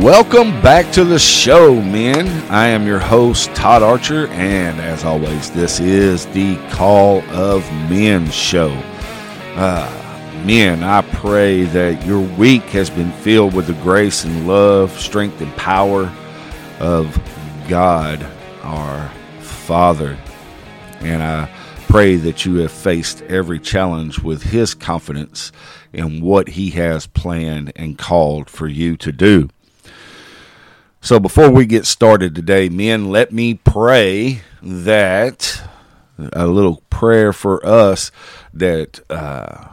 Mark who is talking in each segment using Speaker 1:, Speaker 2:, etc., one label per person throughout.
Speaker 1: Welcome back to the show, men. I am your host, Todd Archer, and as always, this is the Call of Men show. Uh, men, I pray that your week has been filled with the grace and love, strength, and power of God, our Father. And I pray that you have faced every challenge with His confidence in what He has planned and called for you to do. So before we get started today, men, let me pray that a little prayer for us that uh,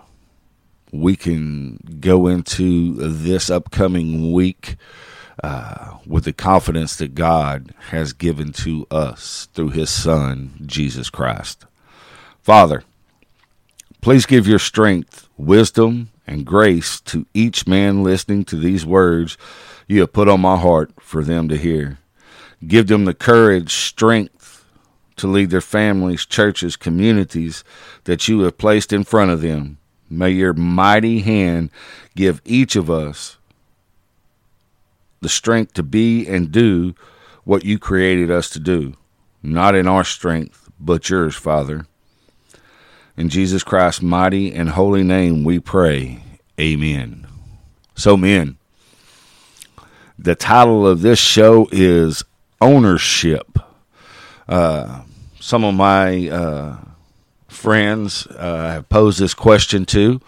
Speaker 1: we can go into this upcoming week uh, with the confidence that God has given to us through His Son, Jesus Christ. Father, please give your strength, wisdom, and grace to each man listening to these words you have put on my heart for them to hear. Give them the courage, strength to lead their families, churches, communities that you have placed in front of them. May your mighty hand give each of us the strength to be and do what you created us to do, not in our strength, but yours, Father. In Jesus Christ's mighty and holy name we pray. Amen. So, men, the title of this show is Ownership. Uh, some of my uh, friends uh, have posed this question too,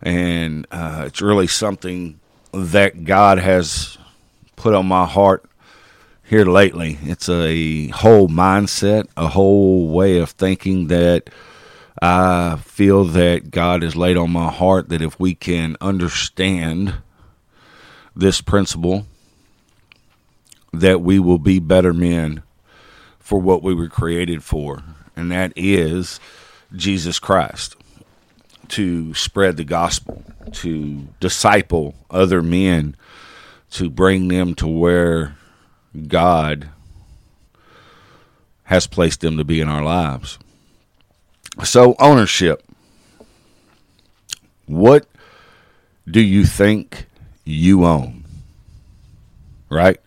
Speaker 1: and uh, it's really something that God has put on my heart here lately. It's a whole mindset, a whole way of thinking that I feel that God has laid on my heart that if we can understand this principle that we will be better men for what we were created for, and that is Jesus Christ to spread the gospel, to disciple other men, to bring them to where God has placed them to be in our lives. So, ownership. What do you think you own? Right?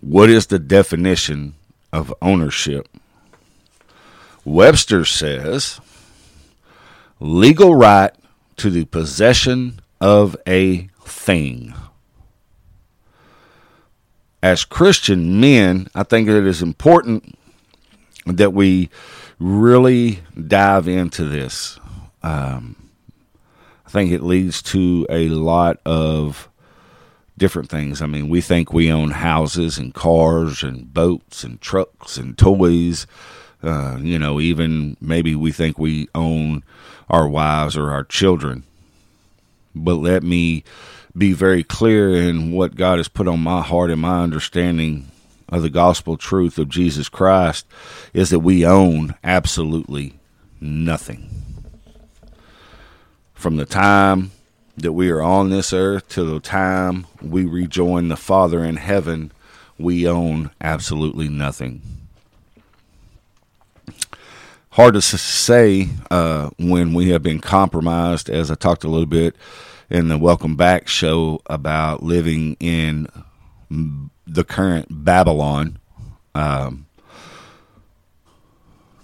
Speaker 1: What is the definition of ownership? Webster says legal right to the possession of a thing. As Christian men, I think it is important that we really dive into this. Um, I think it leads to a lot of different things. I mean, we think we own houses and cars and boats and trucks and toys. Uh, you know, even maybe we think we own our wives or our children. But let me be very clear in what God has put on my heart and my understanding of the gospel truth of Jesus Christ is that we own absolutely nothing. From the time that we are on this earth till the time we rejoin the Father in heaven, we own absolutely nothing. Hard to say uh, when we have been compromised, as I talked a little bit in the Welcome Back show about living in the current Babylon. Um,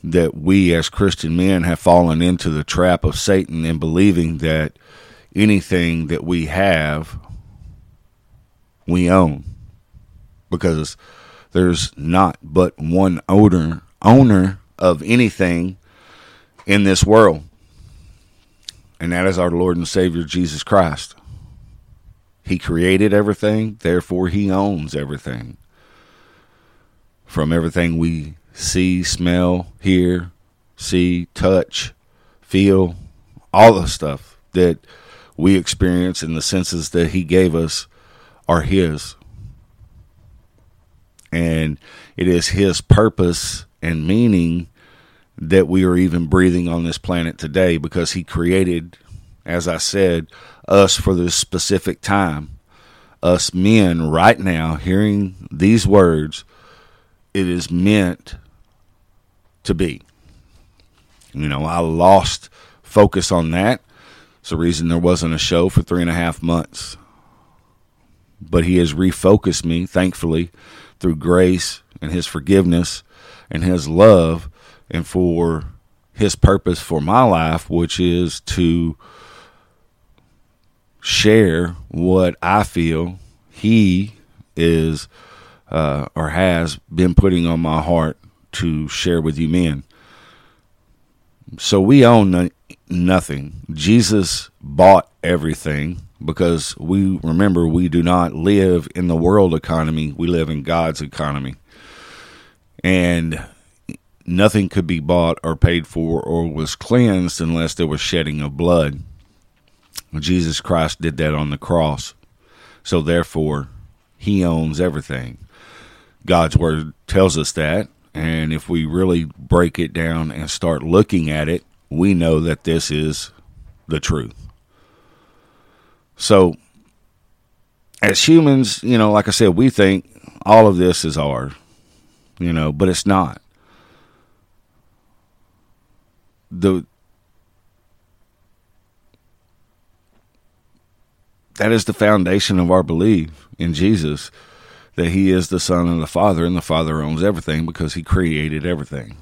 Speaker 1: that we as Christian men have fallen into the trap of Satan and believing that anything that we have, we own. Because there's not but one owner owner of anything in this world. And that is our Lord and Savior Jesus Christ. He created everything, therefore he owns everything. From everything we see, smell, hear, see, touch, feel, all the stuff that we experience and the senses that He gave us are His. And it is His purpose and meaning that we are even breathing on this planet today because He created, as I said, us for this specific time. Us men, right now, hearing these words, it is meant to be. You know, I lost focus on that it's the reason there wasn't a show for three and a half months. but He has refocused me, thankfully, through grace and His forgiveness and His love, and for His purpose for my life, which is to share what I feel He is uh, or has been putting on my heart to share with you men. So we own nothing. Jesus bought everything because we remember we do not live in the world economy, we live in God's economy. And nothing could be bought or paid for or was cleansed unless there was shedding of blood. Jesus Christ did that on the cross. So therefore, he owns everything. God's word tells us that. And if we really break it down and start looking at it, we know that this is the truth. So, as humans, you know, like I said, we think all of this is ours, you know, but it's not. The that is the foundation of our belief in Jesus that he is the son of the father and the father owns everything because he created everything.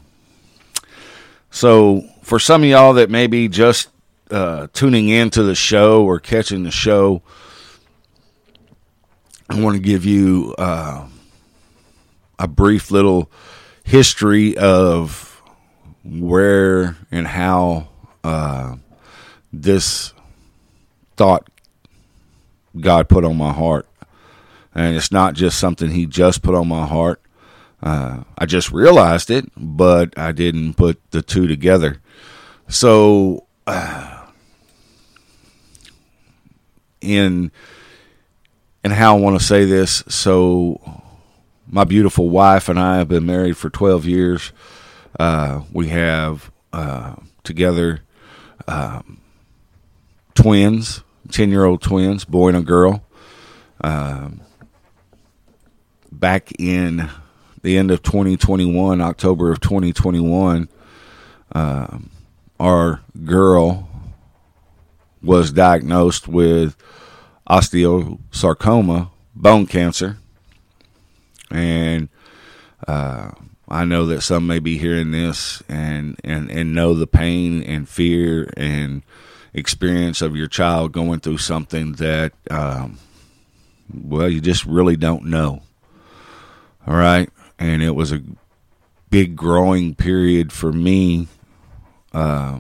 Speaker 1: So, for some of y'all that may be just uh, tuning into the show or catching the show, I want to give you uh, a brief little history of where and how uh, this thought God put on my heart. And it's not just something He just put on my heart. Uh, I just realized it, but I didn't put the two together. So, uh, in and how I want to say this, so my beautiful wife and I have been married for 12 years. Uh, we have uh, together um, twins, 10 year old twins, boy and a girl. Um, back in the end of 2021, October of 2021, uh, our girl was diagnosed with osteosarcoma, bone cancer. And uh, I know that some may be hearing this and, and, and know the pain and fear and experience of your child going through something that, um, well, you just really don't know. All right and it was a big growing period for me uh,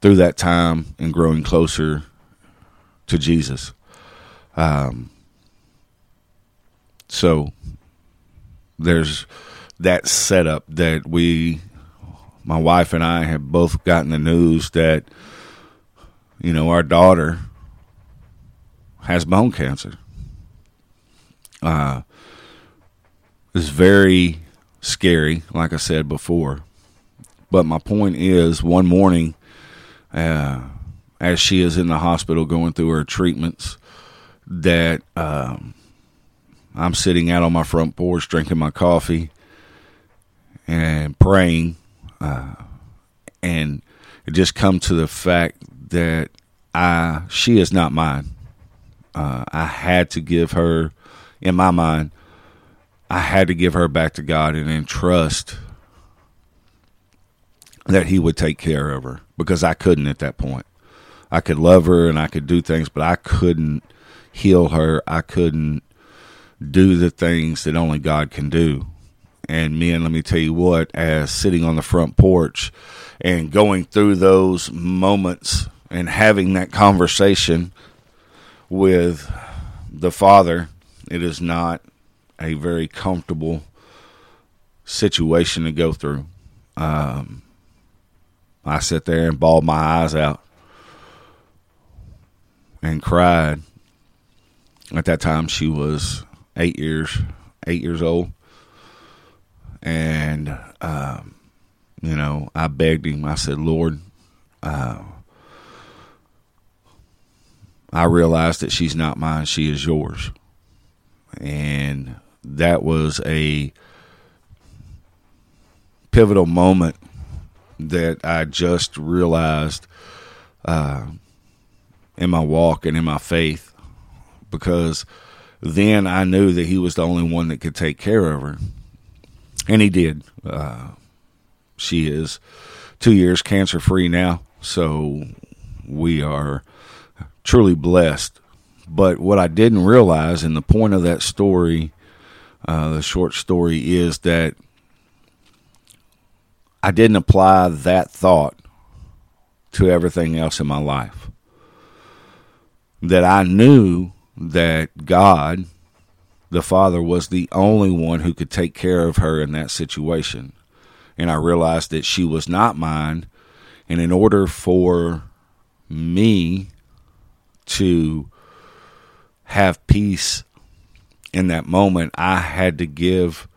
Speaker 1: through that time and growing closer to Jesus. Um, so there's that setup that we, my wife and I, have both gotten the news that you know our daughter has bone cancer. Uh, is very scary, like I said before. But my point is, one morning, uh, as she is in the hospital going through her treatments, that um, I'm sitting out on my front porch drinking my coffee and praying, uh, and it just come to the fact that I she is not mine. Uh, I had to give her, in my mind, I had to give her back to God and entrust that He would take care of her because I couldn't at that point. I could love her and I could do things, but I couldn't heal her. I couldn't do the things that only God can do. And men, let me tell you what, as sitting on the front porch and going through those moments and having that conversation with the Father, it is not a very comfortable situation to go through. Um, I sat there and bawled my eyes out and cried. At that time, she was eight years eight years old, and um, you know, I begged him. I said, "Lord, uh, I realize that she's not mine; she is yours." And that was a pivotal moment that I just realized uh, in my walk and in my faith because then I knew that he was the only one that could take care of her. And he did. Uh, she is two years cancer free now. So we are truly blessed. But what I didn't realize, and the point of that story, uh, the short story, is that I didn't apply that thought to everything else in my life. That I knew that God, the Father, was the only one who could take care of her in that situation. And I realized that she was not mine. And in order for me to have peace in that moment, I had to give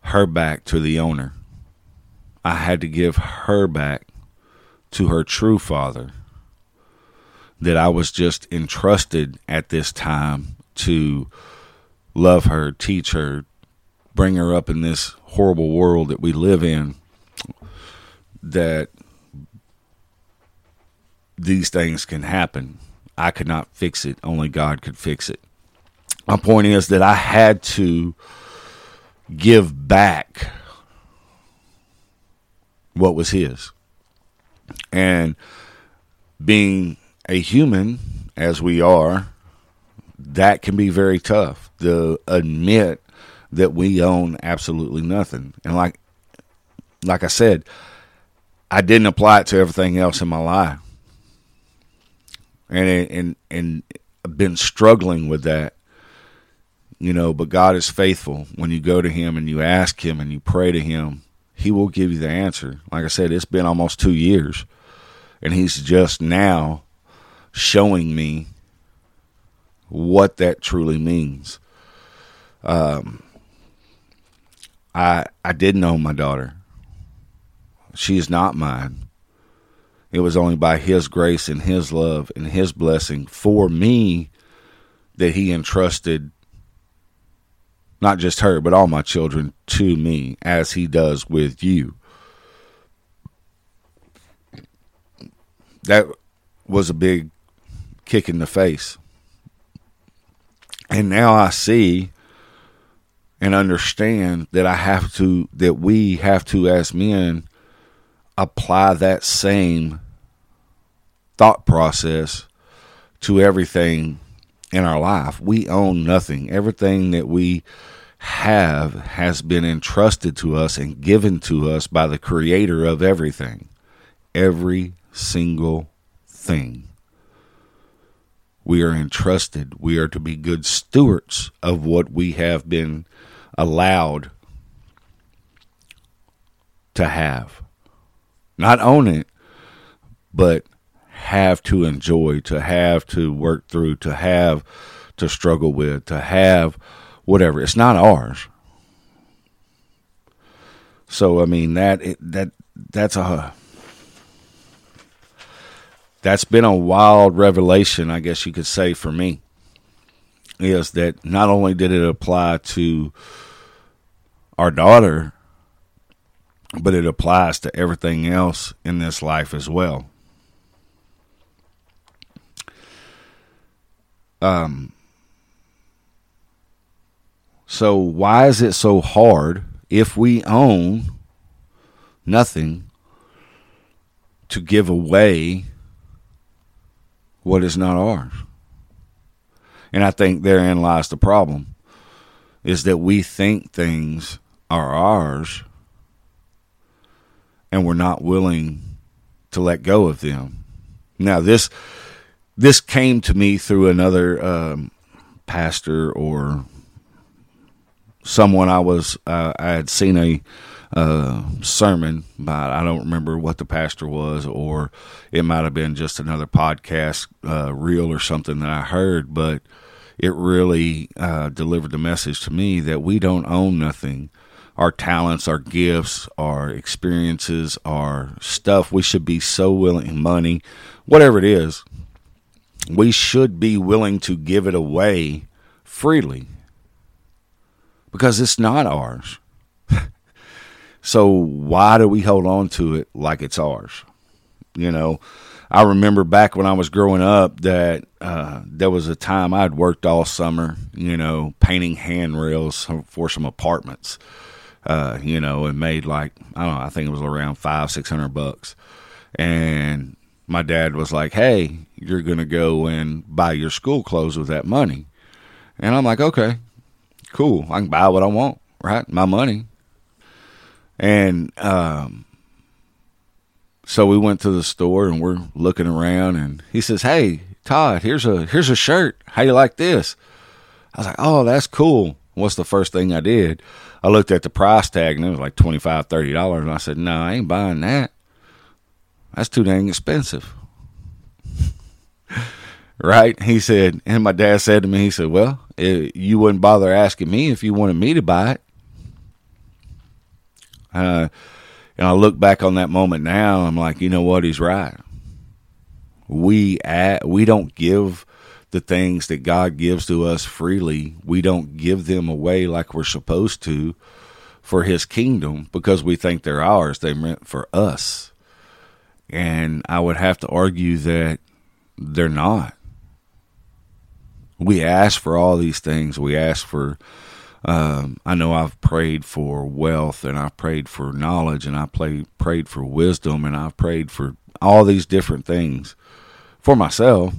Speaker 1: her back to the owner. I had to give her back to her true father that I was just entrusted at this time to love her, teach her, bring her up in this horrible world that we live in. That these things can happen. I could not fix it, only God could fix it. My point is that I had to give back what was His. And being a human, as we are, that can be very tough to admit that we own absolutely nothing. And like like I said, I didn't apply it to everything else in my life and and and been struggling with that you know but god is faithful. When you go to him and you ask him and you pray to him he will give you the answer. Like i said it's been almost two years and he's just now showing me what that truly means. Um i i didn't know my daughter. She is not mine. It was only by His grace and His love and His blessing for me that He entrusted not just her, but all my children to me, as He does with you. That was a big kick in the face. And now I see and understand that I have to, that we have to, as men, apply that same thought process to everything in our life. We own nothing. Everything that we have has been entrusted to us and given to us by the creator of everything. Every single thing. We are entrusted. We are to be good stewards of what we have been allowed to have not own it, but have to enjoy, to have to work through, to have to struggle with, to have whatever. It's not ours. So I mean that that that's a that's been a wild revelation, I guess you could say for me. Is that not only did it apply to our daughter, but it applies to everything else in this life as well. Um, so, why is it so hard if we own nothing to give away what is not ours? And I think therein lies the problem is that we think things are ours and we're not willing to let go of them. Now this this came to me through another um, pastor or someone I was uh, I had seen a uh, sermon by I don't remember what the pastor was or it might have been just another podcast uh, reel or something that I heard, but it really uh, delivered the message to me that we don't own nothing our talents, our gifts, our experiences, our stuff. We should be so willing, money, whatever it is, we should be willing to give it away freely because it's not ours. so why do we hold on to it like it's ours? You know, I remember back when I was growing up that uh, there was a time I'd worked all summer, you know, painting handrails for some apartments, uh, you know, and made like I don't know, I think it was around five six hundred bucks, and my dad was like, "Hey, you're gonna go and buy your school clothes with that money," and I'm like, "Okay, cool, I can buy what I want, right? My money." And um, so we went to the store and we're looking around and he says, Hey, Todd, here's a here's a shirt. How you like this? I was like, Oh, that's cool. What's the first thing I did? I looked at the price tag and it was like $25, $30. And I said, No, I ain't buying that. That's too dang expensive. right? He said, and my dad said to me, he said, Well, it, you wouldn't bother asking me if you wanted me to buy it. Uh, and I look back on that moment now, I'm like, you know what? He's right. We at, we don't give the things that God gives to us freely. We don't give them away like we're supposed to for His kingdom because we think they're ours. They're meant for us, and I would have to argue that they're not. We ask for all these things. We ask for um, I know I've prayed for wealth and I've prayed for knowledge and I played, prayed for wisdom and I've prayed for all these different things for myself.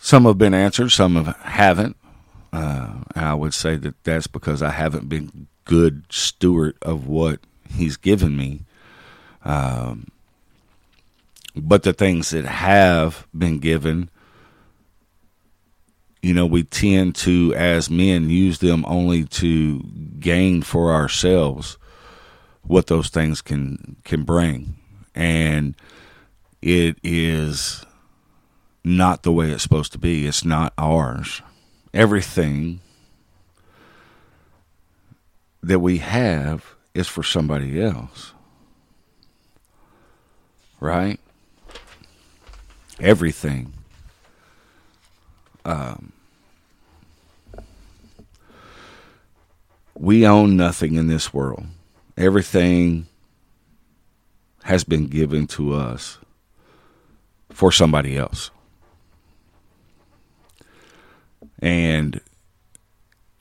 Speaker 1: Some have been answered, some have, haven't. Uh, I would say that that's because I haven't been good steward of what He's given me. Um, but the things that have been given, you know, we tend to, as men, use them only to gain for ourselves what those things can can bring, and it is not the way it's supposed to be. It's not ours. Everything that we have is for somebody else, right? Everything um, we own nothing in this world. Everything has been given to us for somebody else. And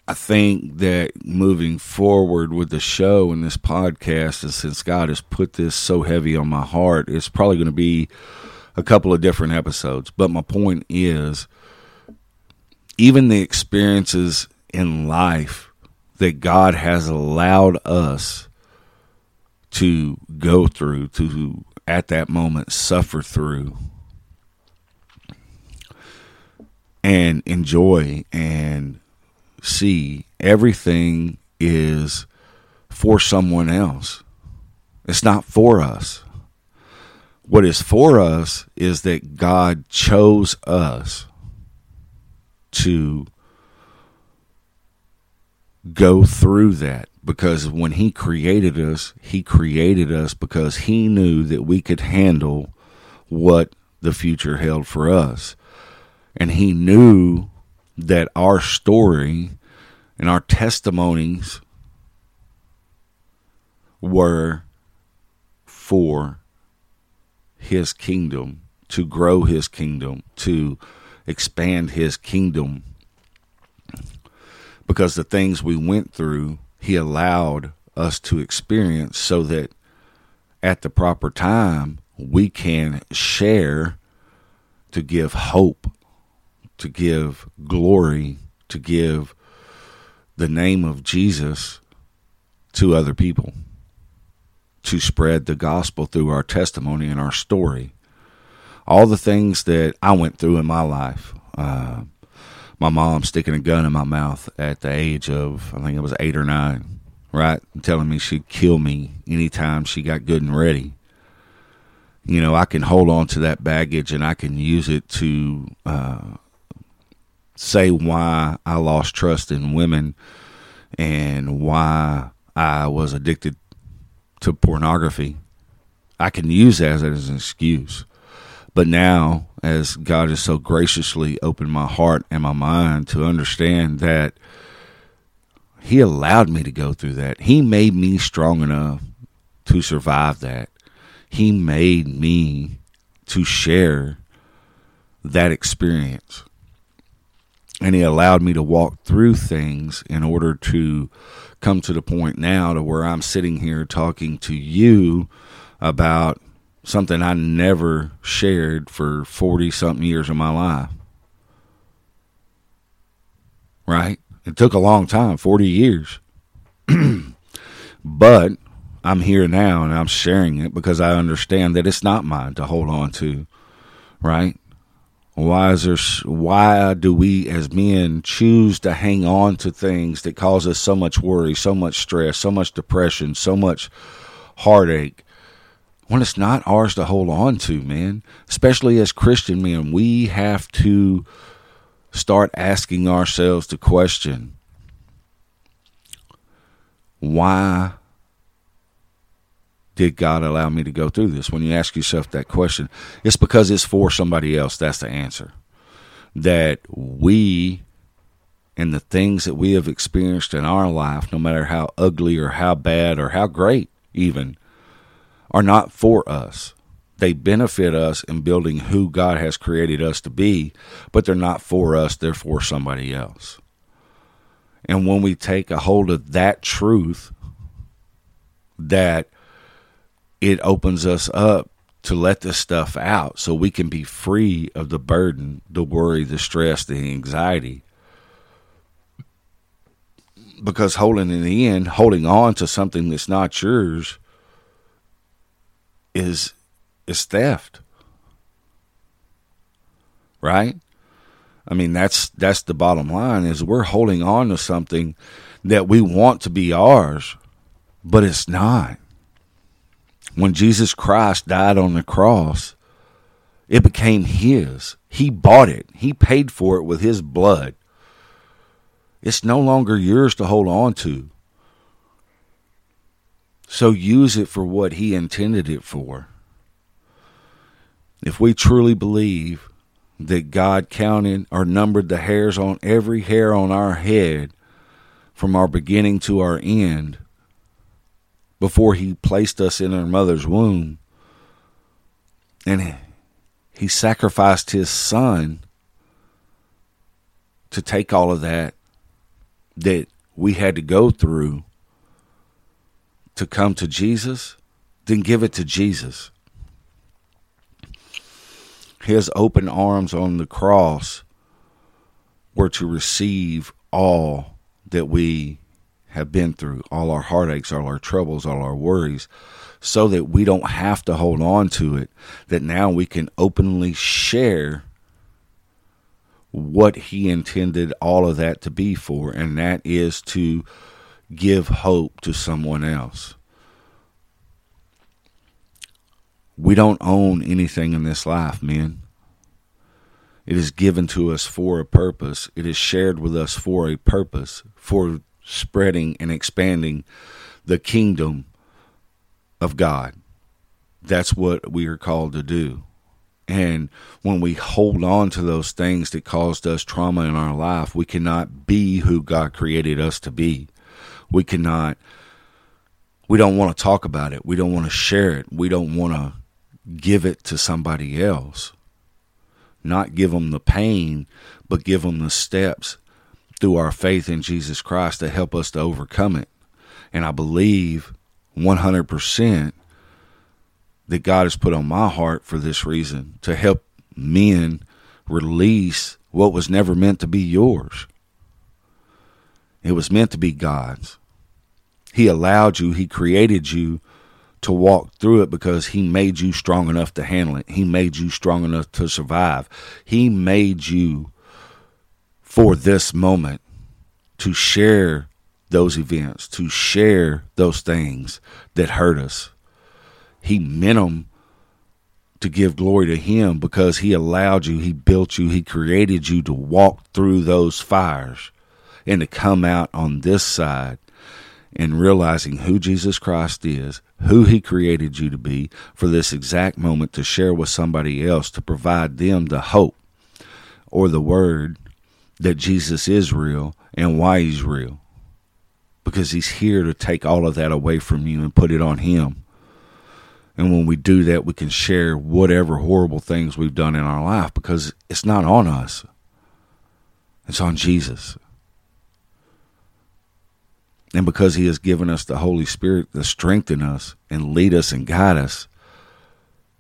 Speaker 1: I think that moving forward with the show and this podcast, and since God has put this so heavy on my heart, it's probably going to be a couple of different episodes. But my point is even the experiences in life that God has allowed us to go through, to at that moment suffer through, and enjoy and see everything is for someone else. It's not for us. What is for us is that God chose us to go through that because when he created us, he created us because he knew that we could handle what the future held for us. And he knew that our story and our testimonies were for his kingdom, to grow his kingdom, to expand his kingdom. Because the things we went through, he allowed us to experience so that at the proper time we can share to give hope, to give glory, to give the name of Jesus to other people, to spread the gospel through our testimony and our story all the things that I went through in my life. Uh, my mom sticking a gun in my mouth at the age of, I think it was eight or nine, right? Telling me she'd kill me anytime she got good and ready. You know, I can hold on to that baggage and I can use it to uh, say why I lost trust in women and why I was addicted to pornography. I can use that as an excuse. But now, as God has so graciously opened my heart and my mind to understand that He allowed me to go through that, He made me strong enough to survive that. He made me to share that experience. And He allowed me to walk through things in order to come to the point now to where I'm sitting here talking to you about something I never shared for 40 something years of my life. Right? It took a long time 40 years. but I'm here now and I'm sharing it because I understand that it's not mine to hold on to. Right? Why is there? Why do we as men choose to hang on to things that cause us so much worry, so much stress, so much depression, so much heartache? When it's not ours to hold on to, man. Especially as Christian men, we have to start asking ourselves the question: Why did God allow me to go through this? When you ask yourself that question, it's because it's for somebody else. That's the answer. That we and the things that we have experienced in our life, no matter how ugly or how bad or how great, even, are not for us. They benefit us in building who God has created us to be, but they're not for us, they're for somebody else. And when we take a hold of that truth, that it opens us up to let this stuff out so we can be free of the burden, the worry, the stress, the anxiety. Because holding in the end, holding on to something that's not yours is is theft. Right? I mean that's that's the bottom line is we're holding on to something that we want to be ours, but it's not when Jesus Christ died on the cross, it became his. He bought it, he paid for it with his blood. It's no longer yours to hold on to. So use it for what he intended it for. If we truly believe that God counted or numbered the hairs on every hair on our head from our beginning to our end, before he placed us in our mother's womb. And he sacrificed his son to take all of that that we had to go through to come to Jesus, then give it to Jesus. His open arms on the cross were to receive all that we have been through, all our heartaches, all our troubles, all our worries, so that we don't have to hold on to it, that now we can openly share what He intended all of that to be for, and that is to give hope to someone else. We don't own anything in this life, men. It is given to us for a purpose. It is shared with us for a purpose, for spreading and expanding the kingdom of God. That's what we are called to do. And when we hold on to those things that caused us trauma in our life, we cannot be who God created us to be. We cannot, we don't want to talk about it. We don't want to share it. We don't want to give it to somebody else. Not give them the pain, but give them the steps through our faith in Jesus Christ to help us to overcome it. And I believe 100% that God has put on my heart for this reason to help men release what was never meant to be yours. It was meant to be God's. He allowed you, He created you to walk through it because He made you strong enough to handle it. He made you strong enough to survive. He made you for this moment to share those events, to share those things that hurt us. He meant them to give glory to Him because He allowed you, He built you, He created you to walk through those fires and to come out on this side and realizing who Jesus Christ is, who He created you to be for this exact moment to share with somebody else to provide them the hope or the word that Jesus is real and why he's real. Because he's here to take all of that away from you and put it on him. And when we do that, we can share whatever horrible things we've done in our life because it's not on us, it's on Jesus. And because He has given us the Holy Spirit to strengthen us and lead us and guide us,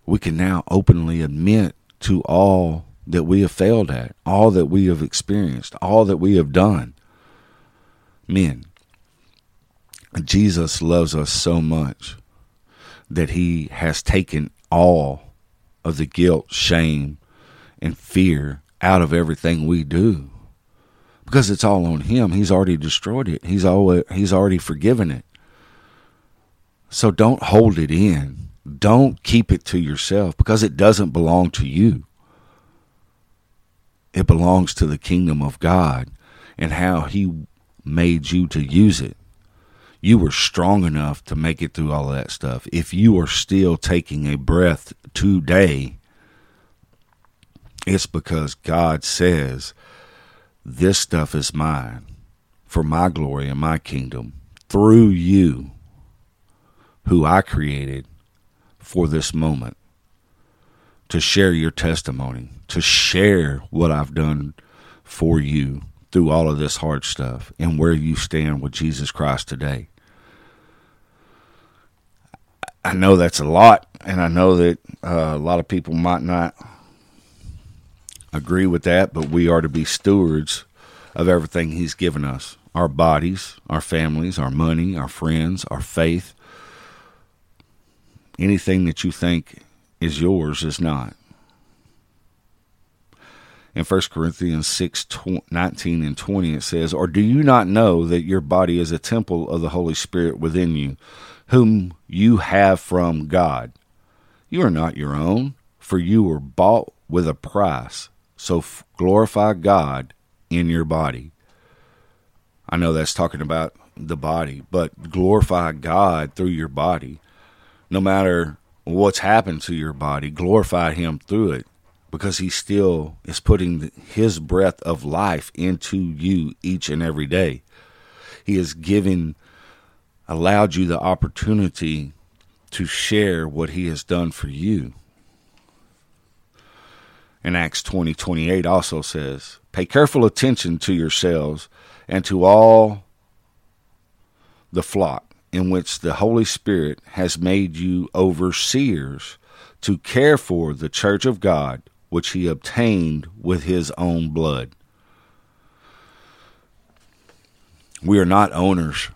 Speaker 1: we can now openly admit to all that we have failed at, all that we have experienced, all that we have done. Men, Jesus loves us so much that he has taken all of the guilt, shame, and fear out of everything we do. Because it's all on him. He's already destroyed it. He's always, he's already forgiven it. So don't hold it in. Don't keep it to yourself because it doesn't belong to you. It belongs to the kingdom of God and how he made you to use it you were strong enough to make it through all of that stuff. If you are still taking a breath today, it's because God says, This stuff is mine for my glory and my kingdom through you, who I created for this moment, to share your testimony, to share what I've done for you through all of this hard stuff and where you stand with Jesus Christ today. I know that's a lot, and I know that uh, a lot of people might not agree with that, but we are to be stewards of everything He's given us our bodies, our families, our money, our friends, our faith. Anything that you think is yours is not in 1 Corinthians 6 19 and 20, it says, Or do you not know that your body is a temple of the Holy Spirit within you, whom you have from God? You are not your own, for you were bought with a price. So glorify God in your body. I know that's talking about the body, but glorify God through your body. No matter what's happened to your body, glorify Him through it because he still is putting his breath of life into you each and every day. He has given, allowed you the opportunity to share what he has done for you. And Acts 20 28 also says, Pay careful attention to yourselves and to all the flock in which the Holy Spirit has made you overseers to care for the church of God which he obtained with his own blood. We are not owners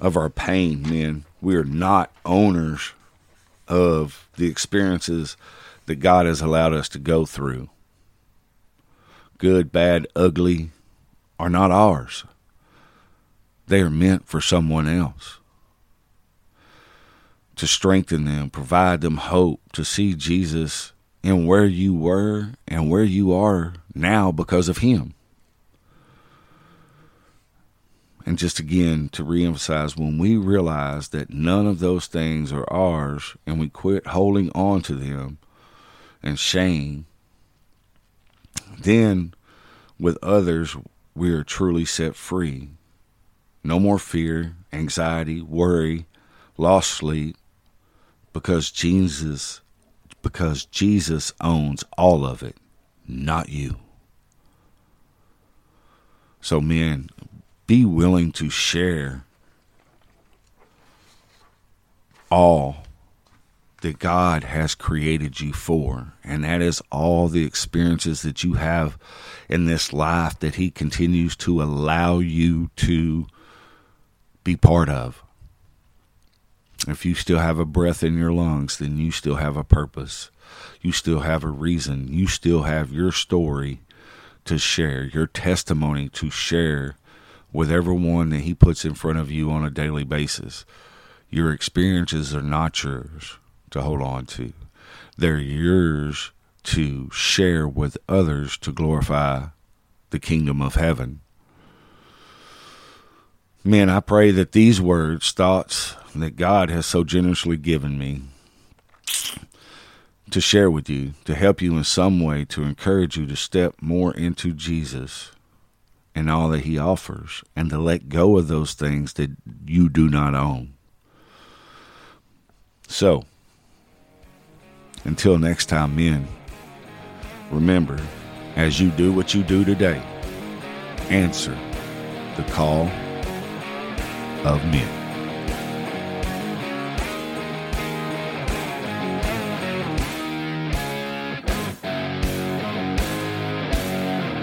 Speaker 1: of our pain, men. We are not owners of the experiences that God has allowed us to go through. Good, bad, ugly are not ours. They are meant for someone else. To strengthen them, provide them hope, to see Jesus in where you were and where you are now because of Him. And just again to reemphasize, when we realize that none of those things are ours and we quit holding on to them and shame, then with others we are truly set free. No more fear, anxiety, worry, lost sleep, because Jesus because Jesus owns all of it, not you. So, men, be willing to share all that God has created you for. And that is all the experiences that you have in this life that He continues to allow you to be part of. If you still have a breath in your lungs, then you still have a purpose. You still have a reason. You still have your story to share, your testimony to share with everyone that He puts in front of you on a daily basis. Your experiences are not yours to hold on to, they're yours to share with others to glorify the kingdom of heaven. Man, I pray that these words, thoughts that God has so generously given me to share with you, to help you in some way, to encourage you to step more into Jesus and all that He offers, and to let go of those things that you do not own. So, Until next time, men, remember, as you do what you do today, answer the call of men.